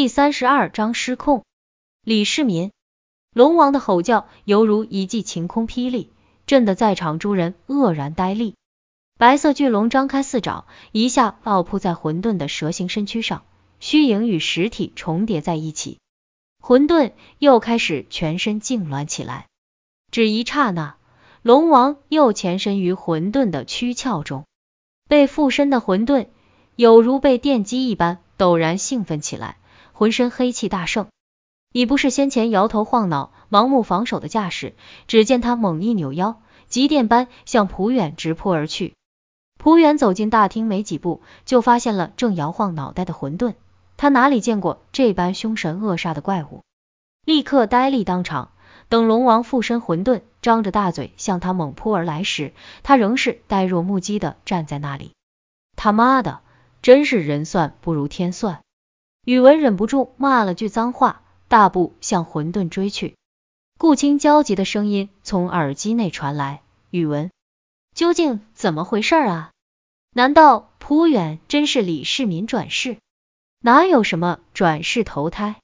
第三十二章失控。李世民，龙王的吼叫犹如一记晴空霹雳，震得在场诸人愕然呆立。白色巨龙张开四爪，一下暴扑在混沌的蛇形身躯上，虚影与实体重叠在一起，混沌又开始全身痉挛起来。只一刹那，龙王又潜身于混沌的躯壳中，被附身的混沌有如被电击一般，陡然兴奋起来。浑身黑气大盛，已不是先前摇头晃脑、盲目防守的架势。只见他猛一扭腰，急电般向蒲远直扑而去。蒲远走进大厅没几步，就发现了正摇晃脑袋的混沌。他哪里见过这般凶神恶煞的怪物，立刻呆立当场。等龙王附身混沌，张着大嘴向他猛扑而来时，他仍是呆若木鸡的站在那里。他妈的，真是人算不如天算！宇文忍不住骂了句脏话，大步向混沌追去。顾青焦急的声音从耳机内传来：“宇文，究竟怎么回事啊？难道蒲远真是李世民转世？哪有什么转世投胎？”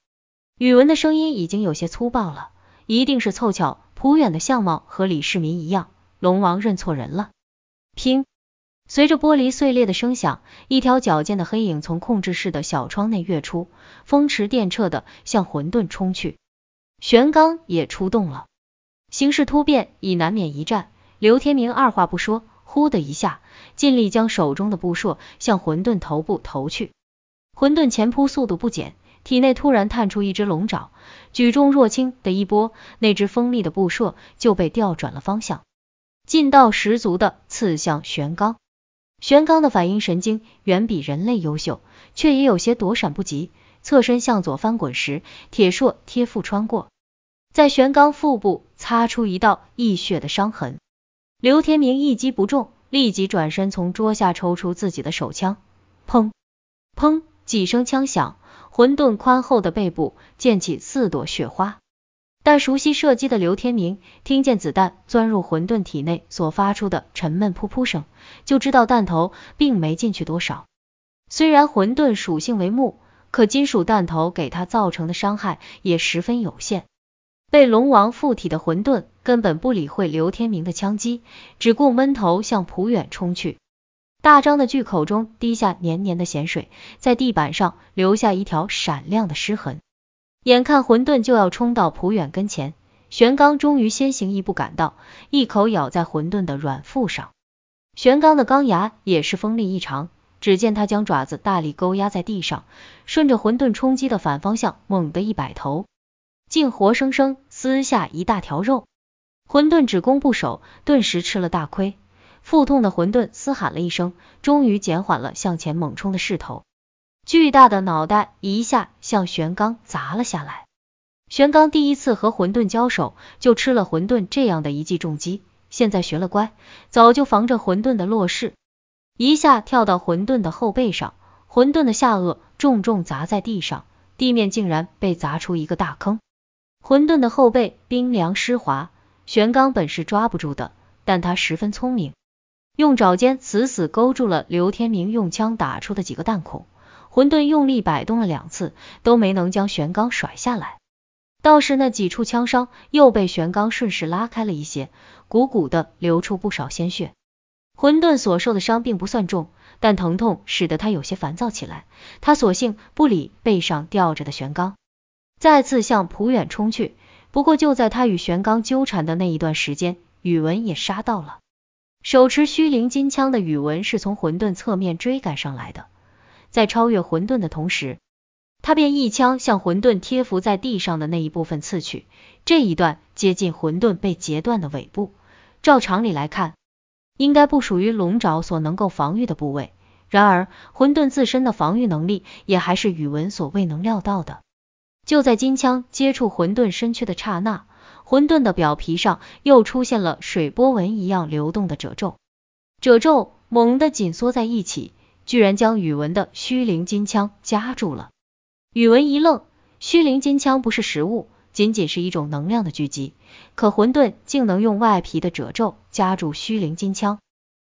宇文的声音已经有些粗暴了，一定是凑巧蒲远的相貌和李世民一样，龙王认错人了。听！随着玻璃碎裂的声响，一条矫健的黑影从控制室的小窗内跃出，风驰电掣的向混沌冲去。玄刚也出动了，形势突变，已难免一战。刘天明二话不说，呼的一下，尽力将手中的布硕向混沌头部投去。混沌前扑速度不减，体内突然探出一只龙爪，举重若轻的一拨，那只锋利的布硕就被调转了方向，劲道十足的刺向玄刚。玄刚的反应神经远比人类优秀，却也有些躲闪不及。侧身向左翻滚时，铁硕贴腹穿过，在玄刚腹部擦出一道溢血的伤痕。刘天明一击不中，立即转身从桌下抽出自己的手枪，砰砰几声枪响，混沌宽厚的背部溅起四朵血花。但熟悉射击的刘天明听见子弹钻入混沌体内所发出的沉闷噗噗声，就知道弹头并没进去多少。虽然混沌属性为木，可金属弹头给他造成的伤害也十分有限。被龙王附体的混沌根本不理会刘天明的枪击，只顾闷头向普远冲去。大张的巨口中滴下黏黏的咸水，在地板上留下一条闪亮的湿痕。眼看混沌就要冲到蒲远跟前，玄刚终于先行一步赶到，一口咬在混沌的软腹上。玄刚的钢牙也是锋利异常，只见他将爪子大力勾压在地上，顺着混沌冲击的反方向猛地一摆头，竟活生生撕下一大条肉。混沌只攻不守，顿时吃了大亏。腹痛的混沌嘶喊了一声，终于减缓了向前猛冲的势头。巨大的脑袋一下向玄刚砸了下来。玄刚第一次和混沌交手，就吃了混沌这样的一记重击，现在学了乖，早就防着混沌的落势，一下跳到混沌的后背上，混沌的下颚重重砸在地上，地面竟然被砸出一个大坑。混沌的后背冰凉湿滑，玄刚本是抓不住的，但他十分聪明，用爪尖死死勾住了刘天明用枪打出的几个弹孔。混沌用力摆动了两次，都没能将玄刚甩下来。倒是那几处枪伤又被玄刚顺势拉开了一些，鼓鼓的流出不少鲜血。混沌所受的伤并不算重，但疼痛使得他有些烦躁起来。他索性不理背上吊着的玄刚，再次向蒲远冲去。不过就在他与玄刚纠缠的那一段时间，宇文也杀到了。手持虚灵金枪的宇文是从混沌侧面追赶上来的。在超越混沌的同时，他便一枪向混沌贴伏在地上的那一部分刺去。这一段接近混沌被截断的尾部，照常理来看，应该不属于龙爪所能够防御的部位。然而，混沌自身的防御能力也还是宇文所未能料到的。就在金枪接触混沌身躯的刹那，混沌的表皮上又出现了水波纹一样流动的褶皱，褶皱猛地紧缩在一起。居然将宇文的虚灵金枪夹住了。宇文一愣，虚灵金枪不是实物，仅仅是一种能量的聚集，可混沌竟能用外皮的褶皱夹住虚灵金枪，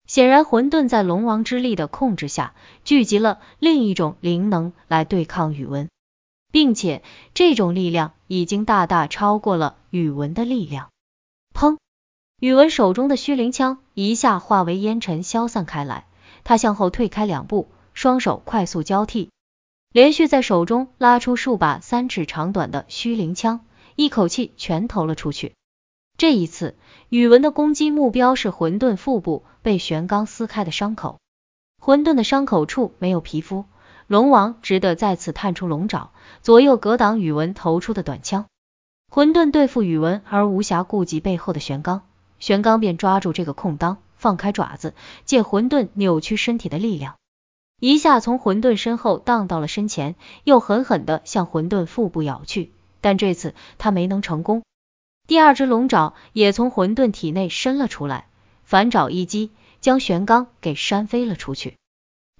显然混沌在龙王之力的控制下，聚集了另一种灵能来对抗宇文。并且这种力量已经大大超过了宇文的力量。砰！宇文手中的虚灵枪一下化为烟尘消散开来，他向后退开两步，双手快速交替，连续在手中拉出数把三尺长短的虚灵枪，一口气全投了出去。这一次，宇文的攻击目标是混沌腹部被玄钢撕开的伤口。混沌的伤口处没有皮肤，龙王只得再次探出龙爪，左右格挡宇文投出的短枪。混沌对付宇文而无暇顾及背后的玄钢，玄钢便抓住这个空当，放开爪子，借混沌扭曲身体的力量，一下从混沌身后荡到了身前，又狠狠的向混沌腹部咬去。但这次他没能成功。第二只龙爪也从混沌体内伸了出来，反爪一击，将玄钢给扇飞了出去。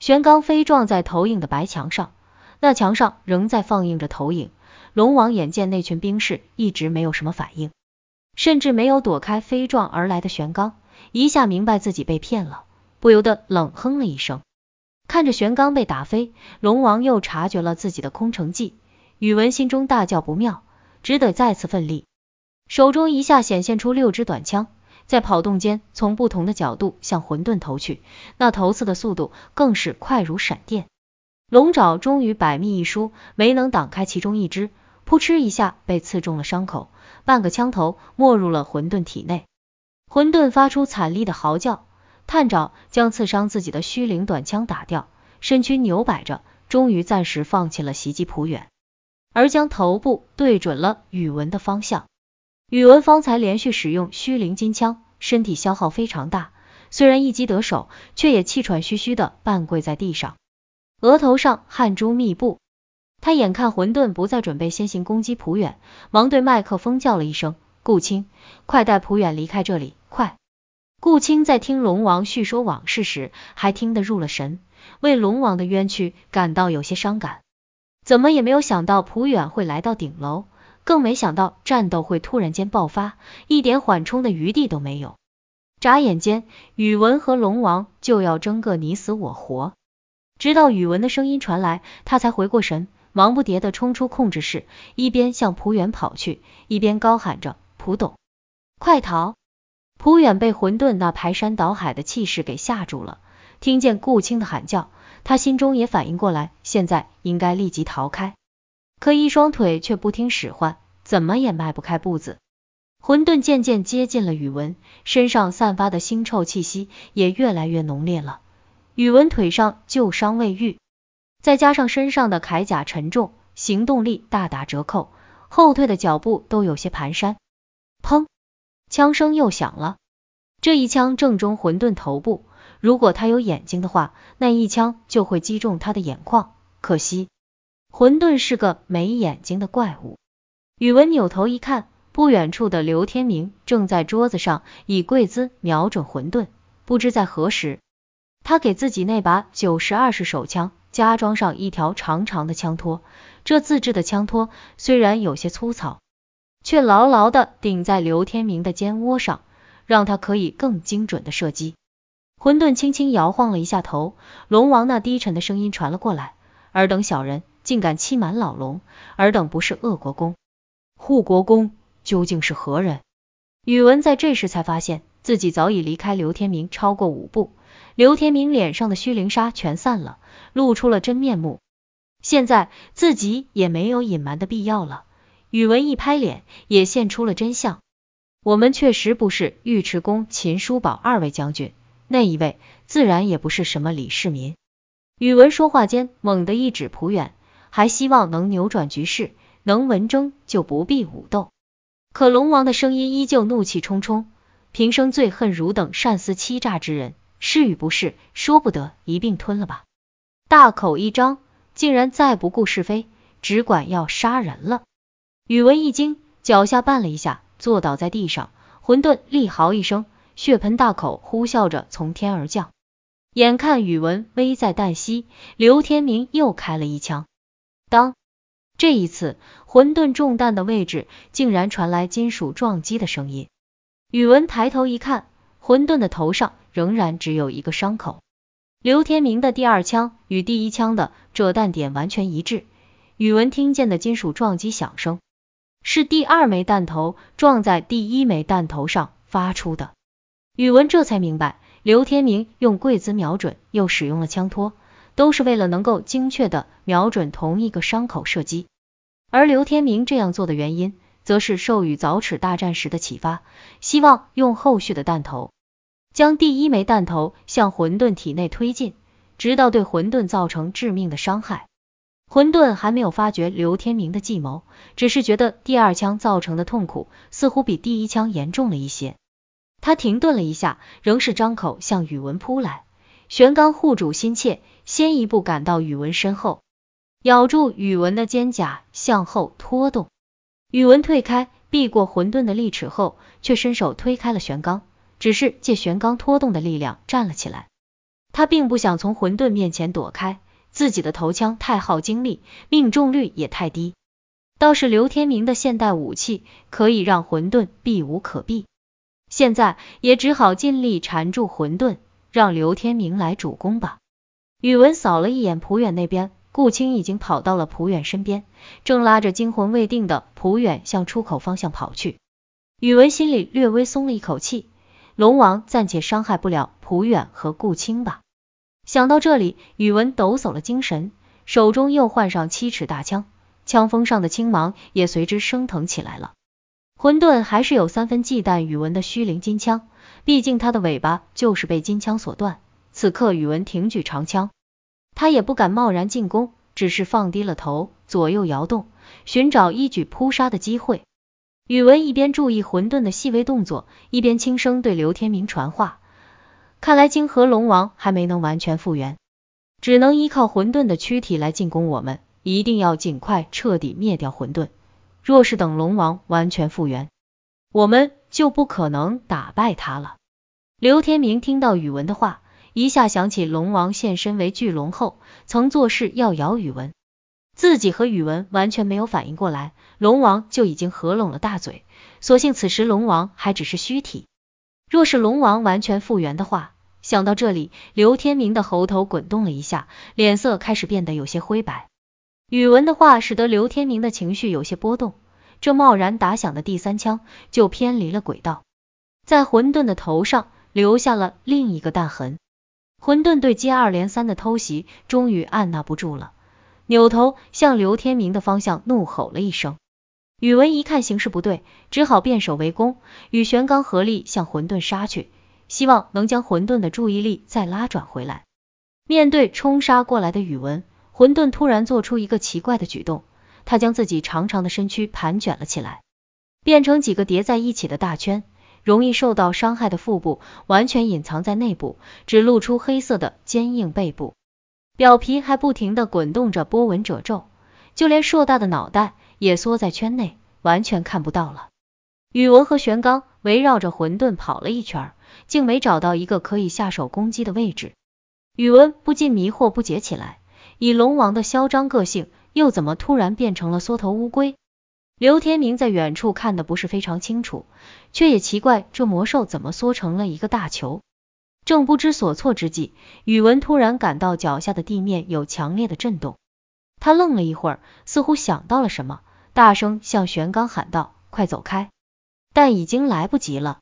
玄钢飞撞在投影的白墙上，那墙上仍在放映着投影。龙王眼见那群兵士一直没有什么反应，甚至没有躲开飞撞而来的玄钢，一下明白自己被骗了，不由得冷哼了一声。看着玄刚被打飞，龙王又察觉了自己的空城计，宇文心中大叫不妙，只得再次奋力。手中一下显现出六支短枪，在跑动间从不同的角度向混沌投去，那投刺的速度更是快如闪电。龙爪终于百密一疏，没能挡开其中一只，扑哧一下被刺中了伤口，半个枪头没入了混沌体内。混沌发出惨厉的嚎叫，探爪将刺伤自己的虚灵短枪打掉，身躯扭摆着，终于暂时放弃了袭击普远，而将头部对准了宇文的方向。宇文方才连续使用虚灵金枪，身体消耗非常大，虽然一击得手，却也气喘吁吁的半跪在地上，额头上汗珠密布。他眼看混沌不再准备先行攻击普远，忙对麦克风叫了一声：“顾青，快带普远离开这里，快！”顾青在听龙王叙说往事时，还听得入了神，为龙王的冤屈感到有些伤感。怎么也没有想到普远会来到顶楼。更没想到战斗会突然间爆发，一点缓冲的余地都没有。眨眼间，宇文和龙王就要争个你死我活。直到宇文的声音传来，他才回过神，忙不迭的冲出控制室，一边向蒲远跑去，一边高喊着：“蒲董，快逃！”蒲远被混沌那排山倒海的气势给吓住了，听见顾青的喊叫，他心中也反应过来，现在应该立即逃开。可一双腿却不听使唤，怎么也迈不开步子。混沌渐渐接近了宇文，身上散发的腥臭气息也越来越浓烈了。宇文腿上旧伤未愈，再加上身上的铠甲沉重，行动力大打折扣，后退的脚步都有些蹒跚。砰！枪声又响了，这一枪正中混沌头部。如果他有眼睛的话，那一枪就会击中他的眼眶。可惜。混沌是个没眼睛的怪物。宇文扭头一看，不远处的刘天明正在桌子上以跪姿瞄准混沌。不知在何时，他给自己那把九十二式手枪加装上一条长长的枪托。这自制的枪托虽然有些粗糙，却牢牢的顶在刘天明的肩窝上，让他可以更精准的射击。混沌轻轻摇晃了一下头，龙王那低沉的声音传了过来：“尔等小人。”竟敢欺瞒老龙，尔等不是恶国公，护国公究竟是何人？宇文在这时才发现自己早已离开刘天明超过五步，刘天明脸上的虚灵纱全散了，露出了真面目。现在自己也没有隐瞒的必要了。宇文一拍脸，也现出了真相。我们确实不是尉迟恭、秦叔宝二位将军，那一位自然也不是什么李世民。宇文说话间，猛地一指蒲远。还希望能扭转局势，能文争就不必武斗。可龙王的声音依旧怒气冲冲，平生最恨汝等擅思欺诈之人，是与不是，说不得一并吞了吧。大口一张，竟然再不顾是非，只管要杀人了。宇文一惊，脚下绊了一下，坐倒在地上。混沌厉嚎一声，血盆大口呼啸着从天而降。眼看宇文危在旦夕，刘天明又开了一枪。当这一次，混沌中弹的位置竟然传来金属撞击的声音。宇文抬头一看，混沌的头上仍然只有一个伤口。刘天明的第二枪与第一枪的着弹点完全一致，宇文听见的金属撞击响声，是第二枚弹头撞在第一枚弹头上发出的。宇文这才明白，刘天明用跪姿瞄准，又使用了枪托，都是为了能够精确的瞄准同一个伤口射击。而刘天明这样做的原因，则是受与凿齿大战时的启发，希望用后续的弹头，将第一枚弹头向混沌体内推进，直到对混沌造成致命的伤害。混沌还没有发觉刘天明的计谋，只是觉得第二枪造成的痛苦似乎比第一枪严重了一些。他停顿了一下，仍是张口向宇文扑来。玄刚护主心切，先一步赶到宇文身后，咬住宇文的肩胛向后拖动。宇文退开，避过混沌的利齿后，却伸手推开了玄刚，只是借玄刚拖动的力量站了起来。他并不想从混沌面前躲开。自己的头枪太耗精力，命中率也太低，倒是刘天明的现代武器可以让混沌避无可避。现在也只好尽力缠住混沌，让刘天明来主攻吧。宇文扫了一眼蒲远那边，顾青已经跑到了蒲远身边，正拉着惊魂未定的蒲远向出口方向跑去。宇文心里略微松了一口气，龙王暂且伤害不了蒲远和顾青吧。想到这里，宇文抖擞了精神，手中又换上七尺大枪，枪锋上的青芒也随之升腾起来了。混沌还是有三分忌惮宇文的虚灵金枪，毕竟他的尾巴就是被金枪所断。此刻宇文挺举长枪，他也不敢贸然进攻，只是放低了头，左右摇动，寻找一举扑杀的机会。宇文一边注意混沌的细微动作，一边轻声对刘天明传话。看来金河龙王还没能完全复原，只能依靠混沌的躯体来进攻我们，一定要尽快彻底灭掉混沌。若是等龙王完全复原，我们就不可能打败他了。刘天明听到宇文的话，一下想起龙王现身为巨龙后，曾作势要咬宇文，自己和宇文完全没有反应过来，龙王就已经合拢了大嘴。所幸此时龙王还只是虚体。若是龙王完全复原的话，想到这里，刘天明的喉头滚动了一下，脸色开始变得有些灰白。宇文的话使得刘天明的情绪有些波动，这贸然打响的第三枪就偏离了轨道，在混沌的头上留下了另一个弹痕。混沌对接二连三的偷袭终于按捺不住了，扭头向刘天明的方向怒吼了一声。宇文一看形势不对，只好变手为攻，与玄刚合力向混沌杀去，希望能将混沌的注意力再拉转回来。面对冲杀过来的宇文，混沌突然做出一个奇怪的举动，他将自己长长的身躯盘卷了起来，变成几个叠在一起的大圈，容易受到伤害的腹部完全隐藏在内部，只露出黑色的坚硬背部，表皮还不停的滚动着波纹褶皱，就连硕大的脑袋。也缩在圈内，完全看不到了。宇文和玄刚围绕着混沌跑了一圈，竟没找到一个可以下手攻击的位置。宇文不禁迷惑不解起来，以龙王的嚣张个性，又怎么突然变成了缩头乌龟？刘天明在远处看的不是非常清楚，却也奇怪这魔兽怎么缩成了一个大球。正不知所措之际，宇文突然感到脚下的地面有强烈的震动，他愣了一会儿，似乎想到了什么。大声向玄刚喊道：“快走开！”但已经来不及了。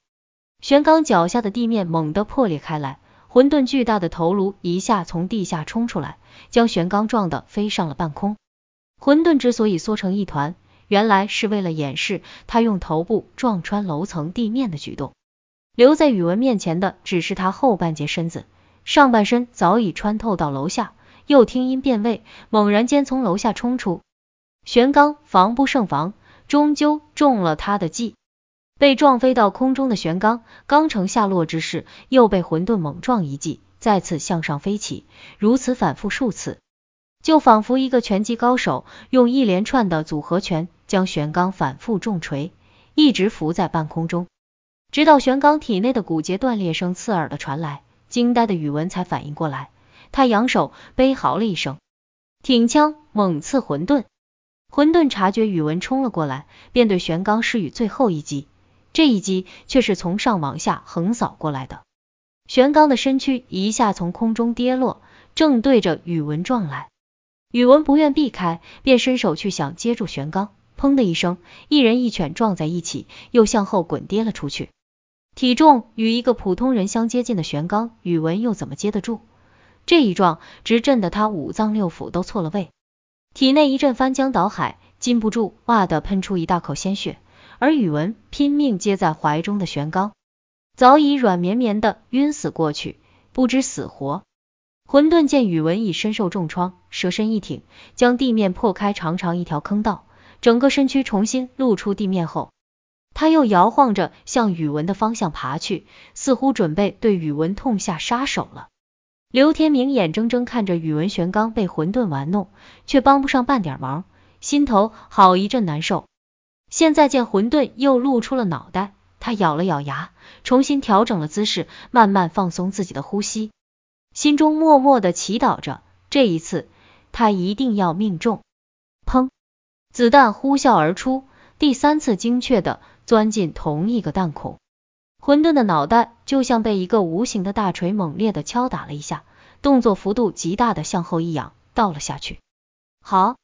玄刚脚下的地面猛地破裂开来，混沌巨大的头颅一下从地下冲出来，将玄刚撞得飞上了半空。混沌之所以缩成一团，原来是为了掩饰他用头部撞穿楼层地面的举动。留在宇文面前的只是他后半截身子，上半身早已穿透到楼下。又听音变位，猛然间从楼下冲出。玄刚防不胜防，终究中了他的计。被撞飞到空中的玄刚，刚成下落之势，又被混沌猛撞一记，再次向上飞起。如此反复数次，就仿佛一个拳击高手用一连串的组合拳将玄刚反复重锤，一直浮在半空中，直到玄刚体内的骨节断裂声刺耳的传来，惊呆的宇文才反应过来，他扬手悲嚎了一声，挺枪猛刺混沌。混沌察觉宇文冲了过来，便对玄刚施予最后一击，这一击却是从上往下横扫过来的。玄刚的身躯一下从空中跌落，正对着宇文撞来。宇文不愿避开，便伸手去想接住玄刚，砰的一声，一人一犬撞在一起，又向后滚跌了出去。体重与一个普通人相接近的玄刚，宇文又怎么接得住？这一撞，直震得他五脏六腑都错了位，体内一阵翻江倒海，禁不住哇的喷出一大口鲜血。而宇文拼命接在怀中的玄刚，早已软绵绵的晕死过去，不知死活。混沌见宇文已身受重创，蛇身一挺，将地面破开长长一条坑道，整个身躯重新露出地面后，他又摇晃着向宇文的方向爬去，似乎准备对宇文痛下杀手了。刘天明眼睁睁看着宇文玄刚被混沌玩弄，却帮不上半点忙，心头好一阵难受。现在见混沌又露出了脑袋，他咬了咬牙，重新调整了姿势，慢慢放松自己的呼吸。心中默默的祈祷着，这一次他一定要命中。砰！子弹呼啸而出，第三次精确的钻进同一个弹孔。混沌的脑袋就像被一个无形的大锤猛烈的敲打了一下，动作幅度极大的向后一仰，倒了下去。好！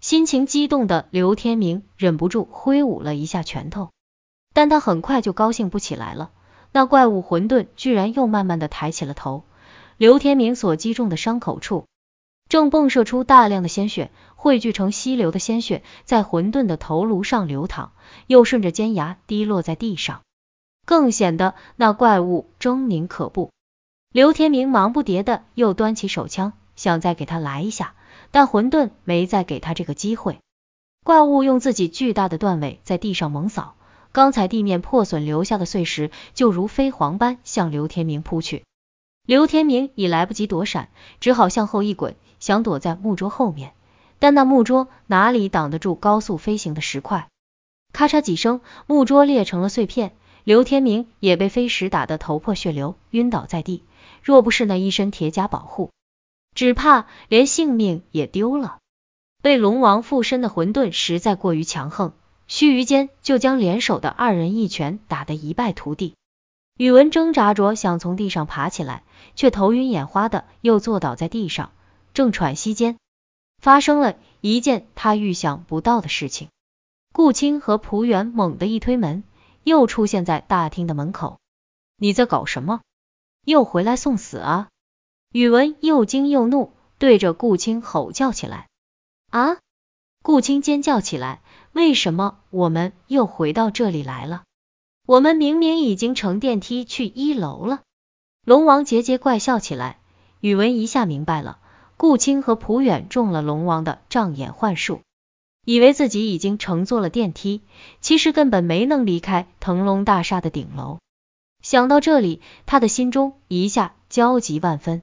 心情激动的刘天明忍不住挥舞了一下拳头，但他很快就高兴不起来了。那怪物混沌居然又慢慢的抬起了头。刘天明所击中的伤口处，正迸射出大量的鲜血，汇聚成溪流的鲜血在混沌的头颅上流淌，又顺着尖牙滴落在地上，更显得那怪物狰狞可怖。刘天明忙不迭的又端起手枪，想再给他来一下，但混沌没再给他这个机会。怪物用自己巨大的断尾在地上猛扫，刚才地面破损留下的碎石就如飞蝗般向刘天明扑去。刘天明已来不及躲闪，只好向后一滚，想躲在木桌后面，但那木桌哪里挡得住高速飞行的石块？咔嚓几声，木桌裂成了碎片，刘天明也被飞石打得头破血流，晕倒在地。若不是那一身铁甲保护，只怕连性命也丢了。被龙王附身的混沌实在过于强横，须臾间就将联手的二人一拳打得一败涂地。宇文挣扎着想从地上爬起来。却头晕眼花的又坐倒在地上，正喘息间，发生了一件他预想不到的事情。顾青和蒲远猛地一推门，又出现在大厅的门口。你在搞什么？又回来送死啊？宇文又惊又怒，对着顾青吼叫起来。啊！顾青尖叫起来，为什么我们又回到这里来了？我们明明已经乘电梯去一楼了。龙王桀桀怪笑起来，宇文一下明白了，顾青和蒲远中了龙王的障眼幻术，以为自己已经乘坐了电梯，其实根本没能离开腾龙大厦的顶楼。想到这里，他的心中一下焦急万分。